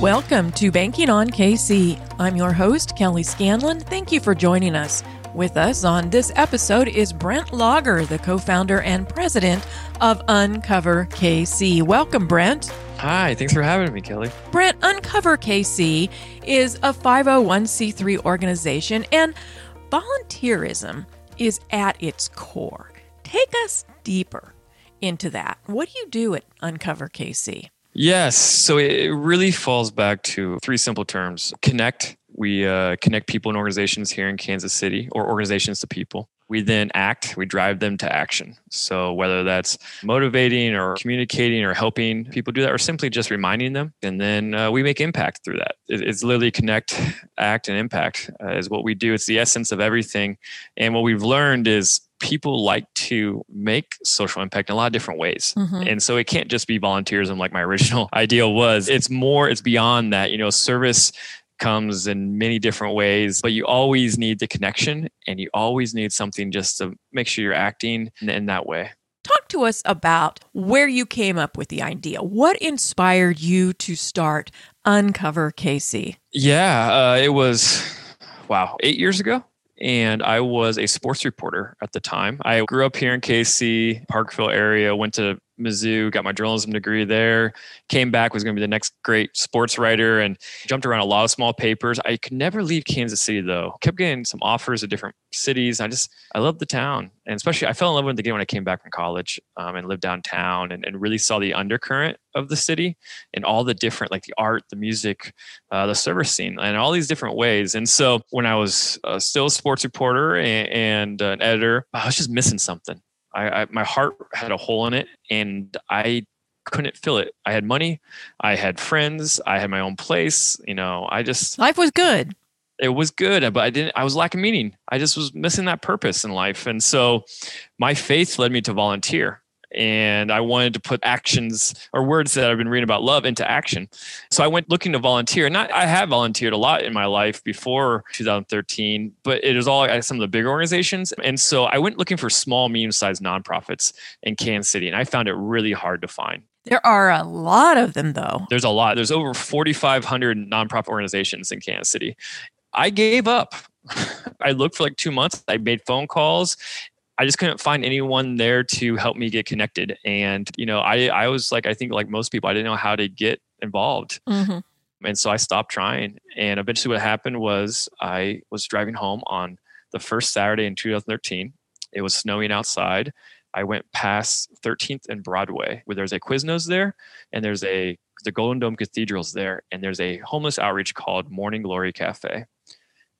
Welcome to Banking on KC. I'm your host, Kelly Scanlon. Thank you for joining us. With us on this episode is Brent Lager, the co founder and president of Uncover KC. Welcome, Brent. Hi, thanks for having me, Kelly. Brent, Uncover KC is a 501c3 organization, and volunteerism is at its core. Take us deeper into that. What do you do at Uncover KC? Yes. So it really falls back to three simple terms connect. We uh, connect people and organizations here in Kansas City or organizations to people. We then act, we drive them to action. So whether that's motivating or communicating or helping people do that or simply just reminding them, and then uh, we make impact through that. it's literally connect, act, and impact uh, is what we do. It's the essence of everything. And what we've learned is people like to make social impact in a lot of different ways. Mm-hmm. And so it can't just be volunteerism like my original idea was. It's more, it's beyond that. You know, service comes in many different ways, but you always need the connection and you always need something just to make sure you're acting in, in that way. Talk to us about where you came up with the idea. What inspired you to start Uncover KC? Yeah, uh, it was, wow, eight years ago and I was a sports reporter at the time. I grew up here in KC, Parkville area, went to Mizzou, got my journalism degree there, came back, was going to be the next great sports writer, and jumped around a lot of small papers. I could never leave Kansas City though. Kept getting some offers of different cities. I just, I love the town. And especially, I fell in love with the game when I came back from college um, and lived downtown and, and really saw the undercurrent of the city and all the different, like the art, the music, uh, the service scene, and all these different ways. And so when I was uh, still a sports reporter and, and uh, an editor, I was just missing something. I, I, my heart had a hole in it and I couldn't fill it. I had money, I had friends, I had my own place. You know, I just life was good. It was good, but I didn't. I was lacking meaning. I just was missing that purpose in life, and so my faith led me to volunteer and I wanted to put actions or words that I've been reading about love into action. So I went looking to volunteer. And I, I have volunteered a lot in my life before 2013, but it was all at some of the bigger organizations. And so I went looking for small, medium sized nonprofits in Kansas City, and I found it really hard to find. There are a lot of them, though. There's a lot. There's over 4,500 nonprofit organizations in Kansas City. I gave up. I looked for like two months. I made phone calls I just couldn't find anyone there to help me get connected. And, you know, I, I was like, I think like most people, I didn't know how to get involved. Mm-hmm. And so I stopped trying. And eventually what happened was I was driving home on the first Saturday in 2013. It was snowing outside. I went past 13th and Broadway where there's a Quiznos there and there's a the Golden Dome Cathedral's there and there's a homeless outreach called Morning Glory Cafe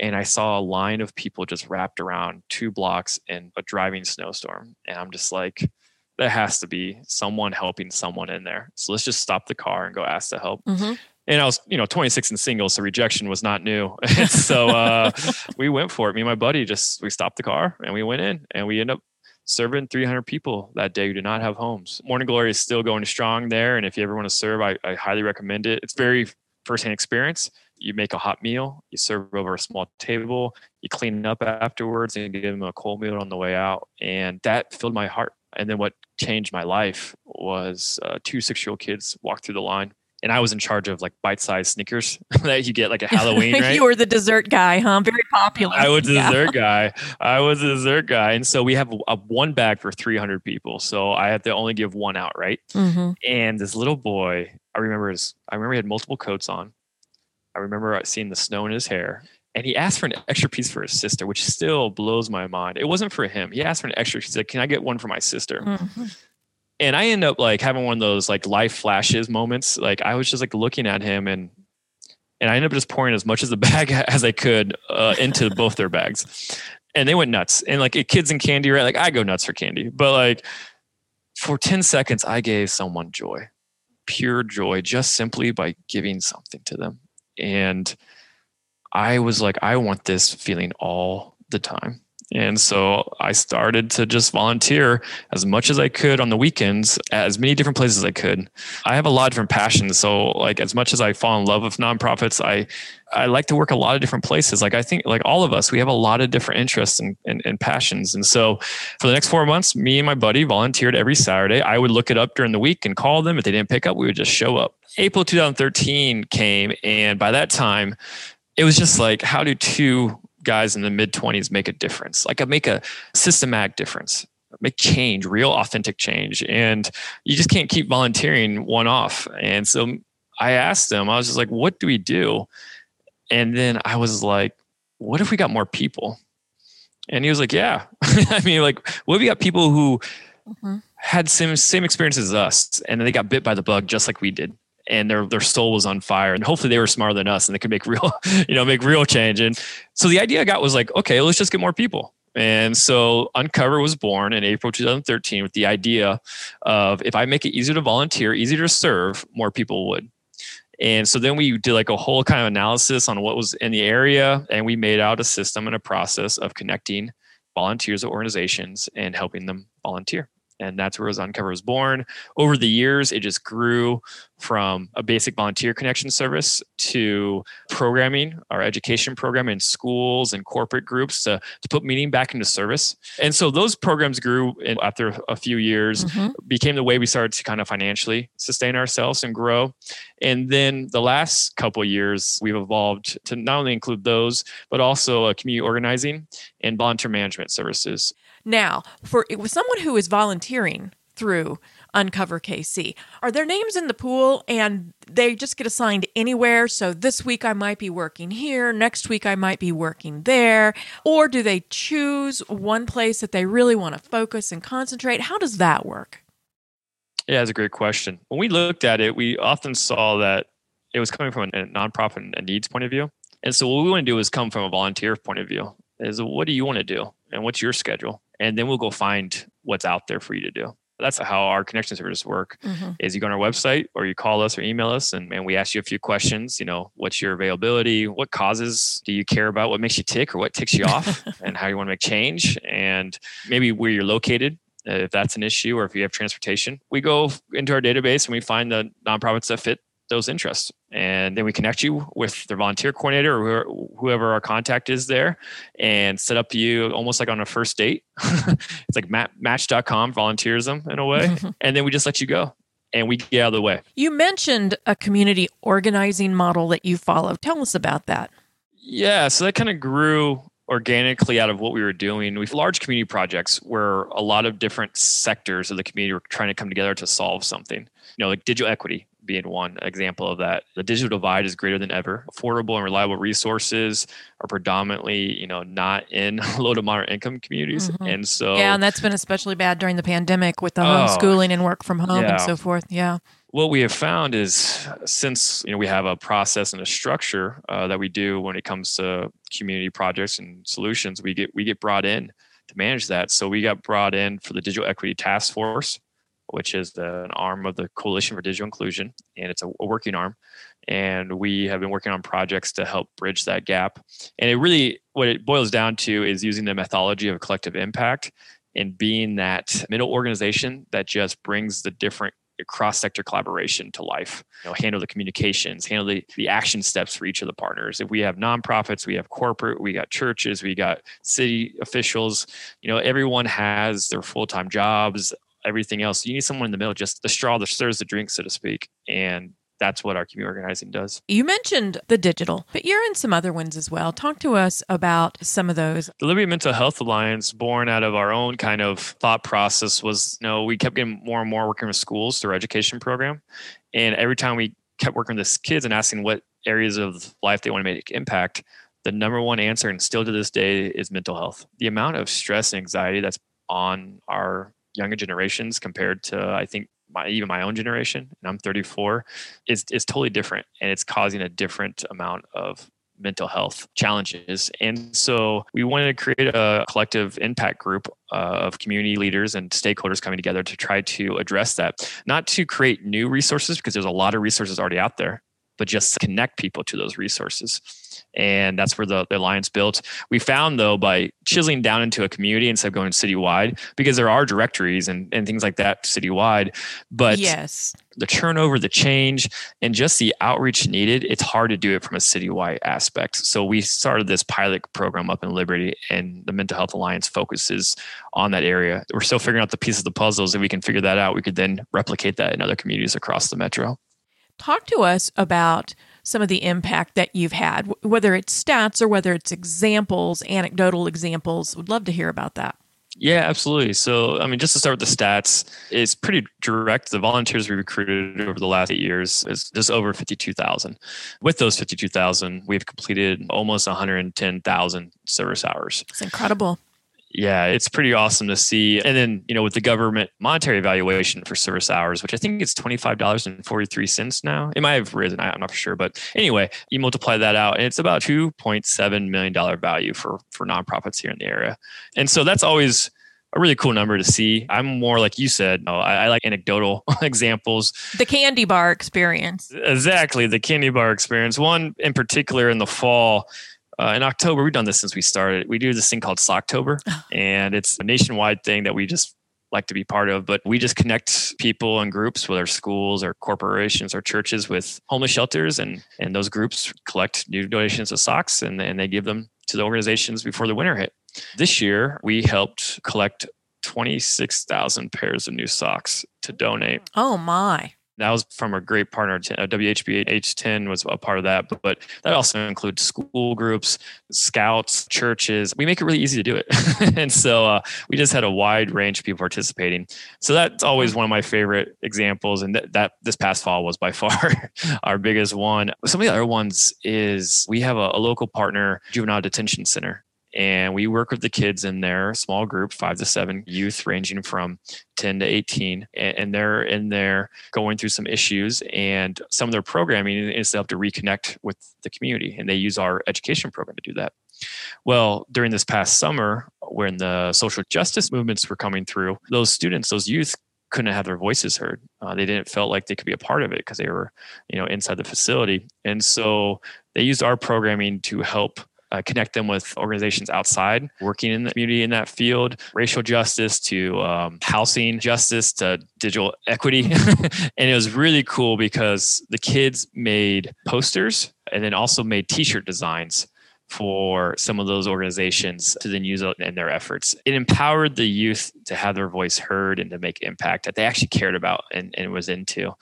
and I saw a line of people just wrapped around two blocks in a driving snowstorm. And I'm just like, there has to be someone helping someone in there. So let's just stop the car and go ask to help. Mm-hmm. And I was, you know, 26 and single, so rejection was not new. so uh, we went for it. Me and my buddy just we stopped the car and we went in, and we end up serving 300 people that day who did not have homes. Morning Glory is still going strong there, and if you ever want to serve, I, I highly recommend it. It's very firsthand experience you make a hot meal, you serve over a small table, you clean up afterwards and you give them a cold meal on the way out. And that filled my heart. And then what changed my life was uh, two six year old kids walked through the line. And I was in charge of like bite sized Snickers that you get like a Halloween, right? you were the dessert guy, huh? Very popular. I was the yeah. dessert guy. I was the dessert guy. And so we have a, a, one bag for 300 people. So I had to only give one out, right? Mm-hmm. And this little boy, I remember his, I remember he had multiple coats on I remember seeing the snow in his hair. And he asked for an extra piece for his sister, which still blows my mind. It wasn't for him. He asked for an extra. He said, Can I get one for my sister? Mm-hmm. And I end up like having one of those like life flashes moments. Like I was just like looking at him and and I ended up just pouring as much of the bag as I could uh, into both their bags. And they went nuts. And like kids and candy, right? Like I go nuts for candy. But like for 10 seconds, I gave someone joy, pure joy, just simply by giving something to them. And I was like, I want this feeling all the time. And so I started to just volunteer as much as I could on the weekends at as many different places as I could. I have a lot of different passions. So like as much as I fall in love with nonprofits, I I like to work a lot of different places. Like I think like all of us, we have a lot of different interests and, and, and passions. And so for the next four months, me and my buddy volunteered every Saturday. I would look it up during the week and call them. If they didn't pick up, we would just show up. April 2013 came and by that time it was just like how do two guys in the mid 20s make a difference like i make a systematic difference make change real authentic change. And you just can't keep volunteering one off. And so i asked them i was just like what do we do? And then i was like what if we got more people? And he was like yeah. I mean like what if we got people who mm-hmm. had same same experiences as us and they got bit by the bug just like we did and their their soul was on fire. And hopefully they were smarter than us and they could make real you know make real change. And so the idea i got was like okay let's just get more people. And so uncover was born in april 2013 with the idea of if i make it easier to volunteer easier to serve more people would. And so then we did like a whole kind of analysis on what was in the area and we made out a system and a process of connecting volunteers to organizations and helping them volunteer and that's where Uncover was born. Over the years, it just grew from a basic volunteer connection service to programming, our education program in schools and corporate groups to, to put meaning back into service. And so those programs grew after a few years, mm-hmm. became the way we started to kind of financially sustain ourselves and grow. And then the last couple years, we've evolved to not only include those, but also community organizing and volunteer management services. Now, for with someone who is volunteering through Uncover KC, are there names in the pool and they just get assigned anywhere? So this week I might be working here, next week I might be working there, or do they choose one place that they really want to focus and concentrate? How does that work? Yeah, that's a great question. When we looked at it, we often saw that it was coming from a nonprofit and needs point of view. And so what we want to do is come from a volunteer point of view. Is what do you want to do? And what's your schedule? And then we'll go find what's out there for you to do that's how our connection services work mm-hmm. is you go on our website or you call us or email us and, and we ask you a few questions you know what's your availability what causes do you care about what makes you tick or what ticks you off and how you want to make change and maybe where you're located if that's an issue or if you have transportation we go into our database and we find the nonprofits that fit those interests. And then we connect you with their volunteer coordinator or whoever our contact is there and set up you almost like on a first date. it's like match.com volunteerism in a way. and then we just let you go and we get out of the way. You mentioned a community organizing model that you follow. Tell us about that. Yeah, so that kind of grew organically out of what we were doing. We've large community projects where a lot of different sectors of the community were trying to come together to solve something. You know, like digital equity being one example of that. The digital divide is greater than ever. Affordable and reliable resources are predominantly, you know, not in low to moderate income communities. Mm-hmm. And so Yeah, and that's been especially bad during the pandemic with the oh, homeschooling and work from home yeah. and so forth. Yeah. What we have found is since you know we have a process and a structure uh, that we do when it comes to community projects and solutions, we get we get brought in to manage that. So we got brought in for the digital equity task force which is the, an arm of the Coalition for Digital Inclusion, and it's a, a, working arm. And we have been working on projects to help bridge that gap. And it really, what it boils down to is using the methodology of collective impact and being that middle organization that just brings the different cross-sector collaboration to life you know handle the communications handle the, the action steps for each of the partners if we have nonprofits we have corporate we got churches we got city officials you know everyone has their full-time jobs everything else. You need someone in the middle, just the straw that stirs the drink, so to speak. And that's what our community organizing does. You mentioned the digital, but you're in some other ones as well. Talk to us about some of those. The Liberty Mental Health Alliance, born out of our own kind of thought process, was you know, we kept getting more and more working with schools through our education program. And every time we kept working with this kids and asking what areas of life they want to make impact, the number one answer, and still to this day, is mental health. The amount of stress and anxiety that's on our younger generations compared to I think my even my own generation, and I'm 34, is is totally different, and it's causing a different amount of mental health challenges. And so we wanted to create a collective impact group uh, of community leaders and stakeholders coming together to try to address that, not to create new resources because there's a lot of resources already out there but just connect people to those resources and that's where the, the alliance built. We found though by chiseling down into a community instead of going citywide, because there are directories and, and things like that citywide, but yes, the turnover, the change, and just the outreach needed, it's hard to do it from a citywide aspect. So we started this pilot program up in Liberty, and the Mental Health Alliance focuses on that area. We're still figuring out the pieces of the puzzles. If we can figure that out, we could then replicate that in other communities across the metro. Talk to us about some of the impact that you've had, whether it's stats or whether it's examples, anecdotal examples. Would love to hear about that. Yeah, absolutely. So, I mean, just to start with the stats, it's pretty direct. The volunteers we recruited over the last eight years is just over 52,000. With those 52,000, we've completed almost 110,000 service hours. It's incredible yeah, it's pretty awesome to see. And then, you know, with the government monetary evaluation for service hours, which I think it's $25.43 now. It might have risen, I'm not sure. But anyway, you multiply that out and it's about $2.7 million value for, for nonprofits here in the area. And so that's always a really cool number to see. I'm more like you said, I, I like anecdotal examples. The candy bar experience. Exactly. The candy bar experience. One in particular in the fall, uh, in October, we've done this since we started. We do this thing called Socktober, and it's a nationwide thing that we just like to be part of. But we just connect people and groups, whether schools or corporations or churches, with homeless shelters, and and those groups collect new donations of socks, and and they give them to the organizations before the winter hit. This year, we helped collect 26,000 pairs of new socks to donate. Oh my. That was from a great partner. WHB 810 was a part of that, but, that also includes school groups, scouts, churches. We make it really easy to do it. and so uh, we just had a wide range of people participating. So that's always one of my favorite examples. And that, that this past fall was by far our biggest one. Some of the other ones is we have a, a local partner, Juvenile Detention Center and we work with the kids in their small group five to seven youth ranging from 10 to 18 and they're in there going through some issues and some of their programming is to help to reconnect with the community and they use our education program to do that well during this past summer when the social justice movements were coming through those students those youth couldn't have their voices heard. Uh, they didn't felt like they could be a part of it because they were, you know, inside the facility. And so they used our programming to help uh, connect them with organizations outside working in the community in that field, racial justice to um, housing justice to digital equity. and it was really cool because the kids made posters and then also made t shirt designs for some of those organizations to then use it in their efforts. It empowered the youth to have their voice heard and to make impact that they actually cared about and, and was into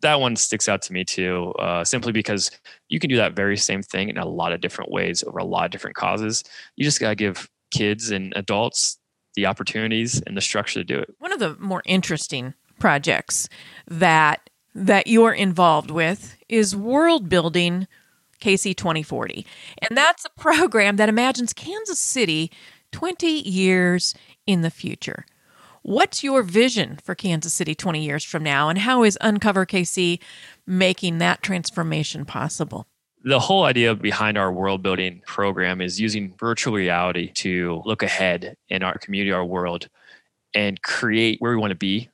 that one sticks out to me too, uh, simply because you can do that very same thing in a lot of different ways over a lot of different causes. You just got to give kids and adults the opportunities and the structure to do it. One of the more interesting projects that that you're involved with is world building KC 2040. And that's a program that imagines Kansas City 20 years in the future. What's your vision for Kansas City 20 years from now, and how is Uncover KC making that transformation possible? The whole idea behind our world building program is using virtual reality to look ahead in our community, our world, and create where we want to be,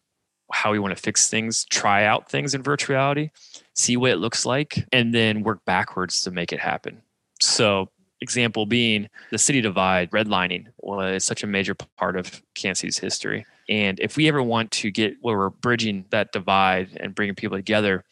how we want to fix things, try out things in virtual reality, see what it looks like, and then work backwards to make it happen. So example being the city divide redlining was such a major part of Kansas City's history. And if we ever want to get where we're bridging that divide and bringing people together,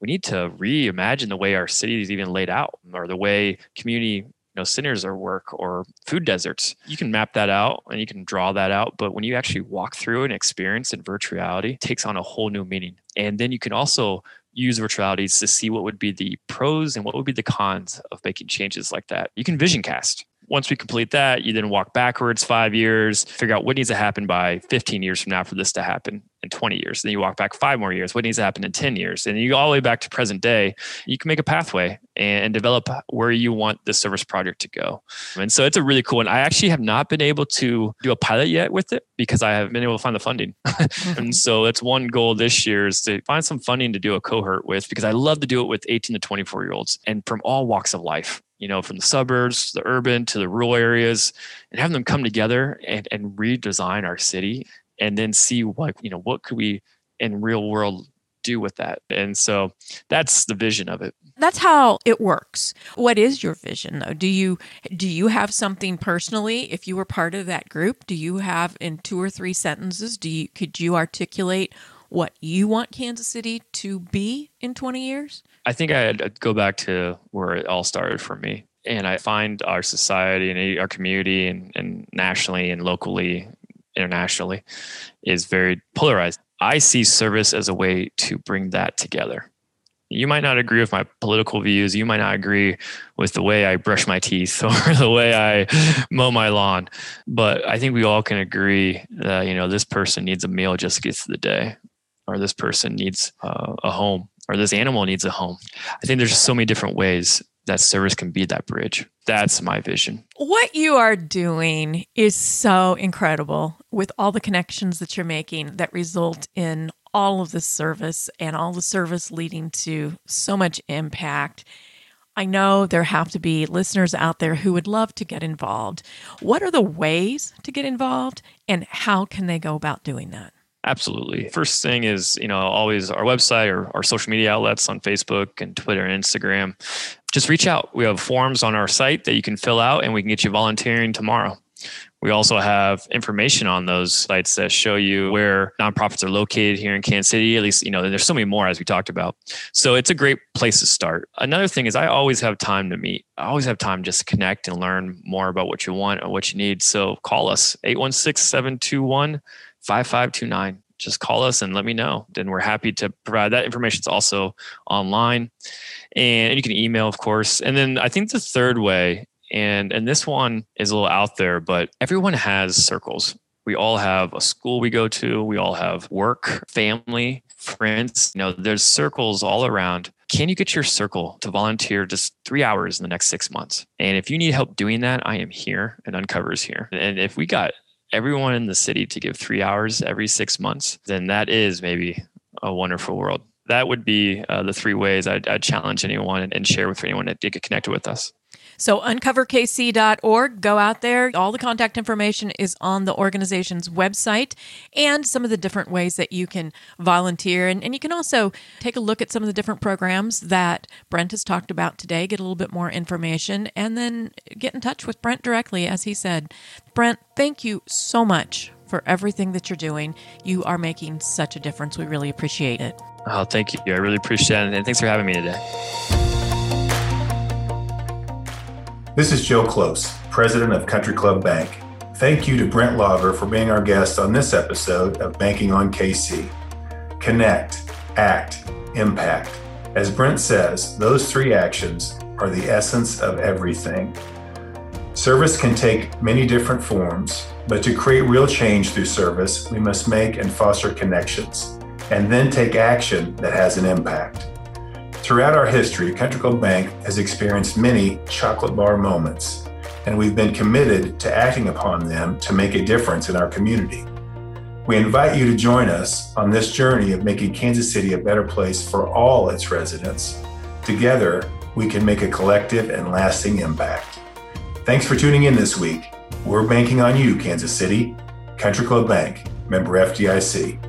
we need to reimagine the way our city is even laid out or the way community you know centers are work or food deserts. You can map that out and you can draw that out but when you actually walk through and experience in virtual reality it takes on a whole new meaning. And then you can also use virtualities to see what would be the pros and what would be the cons of making changes like that. You can vision cast once we complete that, you then walk backwards five years, figure out what needs to happen by 15 years from now for this to happen in 20 years. Then you walk back five more years, what needs to happen in 10 years. And you go all the way back to present day. You can make a pathway and develop where you want the service project to go. And so it's a really cool one. I actually have not been able to do a pilot yet with it because I haven't been able to find the funding. and so it's one goal this year is to find some funding to do a cohort with because I love to do it with 18 to 24 year olds and from all walks of life you know, from the suburbs, the urban to the rural areas, and having them come together and, and redesign our city and then see what, you know, what could we in real world do with that. And so that's the vision of it. that's how it works. What is your vision though? Do you do you have something personally if you were part of that group? Do you have in two or three sentences do you could you articulate what you want Kansas City to be in 20 years? I think I'd uh, go back to where it all started for me. And I find our society and our community and, and nationally and locally, internationally, is very polarized. I see service as a way to bring that together you might not agree with my political views. You might not agree with the way I brush my teeth or the way I mow my lawn. But I think we all can agree that, you know, this person needs a meal just to get through the day, or this person needs uh, a home, or this animal needs a home. I think there's so many different ways that service can be that bridge. That's my vision. What you are doing is so incredible with all the connections that you're making that result in all of the service and all the service leading to so much impact. I know there have to be listeners out there who would love to get involved. What are the ways to get involved and how can they go about doing that? Absolutely. First thing is, you know, always our website or our social media outlets on Facebook and Twitter and Instagram. Just reach out. We have forms on our site that you can fill out and we can get you volunteering tomorrow. We also have information on those sites that show you where nonprofits are located here in Kansas City. At least, you know, there's so many more as we talked about. So it's a great place to start. Another thing is I always have time to meet. I always have time just to connect and learn more about what you want or what you need. So call us 816 721 5529. Just call us and let me know. Then we're happy to provide that information. It's also online. And you can email, of course. And then I think the third way and and this one is a little out there, but everyone has circles. We all have a school we go to, we all have work, family, friends. You know, there's circles all around. Can you get your circle to volunteer just three hours in the next six months? And if you need help doing that, I am here and Uncovers here. And if we got everyone in the city to give three hours every six months, then that is maybe a wonderful world. That would be uh, the three ways I'd, I'd challenge anyone and share with anyone that to get connected with us. So uncoverkc.org, go out there. All the contact information is on the organization's website and some of the different ways that you can volunteer. And, and you can also take a look at some of the different programs that Brent has talked about today, get a little bit more information, and then get in touch with Brent directly, as he said. Brent, thank you so much for everything that you're doing. You are making such a difference. We really appreciate it. Oh, thank you. I really appreciate it. And thanks for having me today. This is Joe Close, president of Country Club Bank. Thank you to Brent Lager for being our guest on this episode of Banking on KC. Connect, act, impact. As Brent says, those three actions are the essence of everything. Service can take many different forms, but to create real change through service, we must make and foster connections, and then take action that has an impact. Throughout our history, Country Club Bank has experienced many chocolate bar moments, and we've been committed to acting upon them to make a difference in our community. We invite you to join us on this journey of making Kansas City a better place for all its residents. Together, we can make a collective and lasting impact. Thanks for tuning in this week. We're banking on you, Kansas City. Country Club Bank, member FDIC.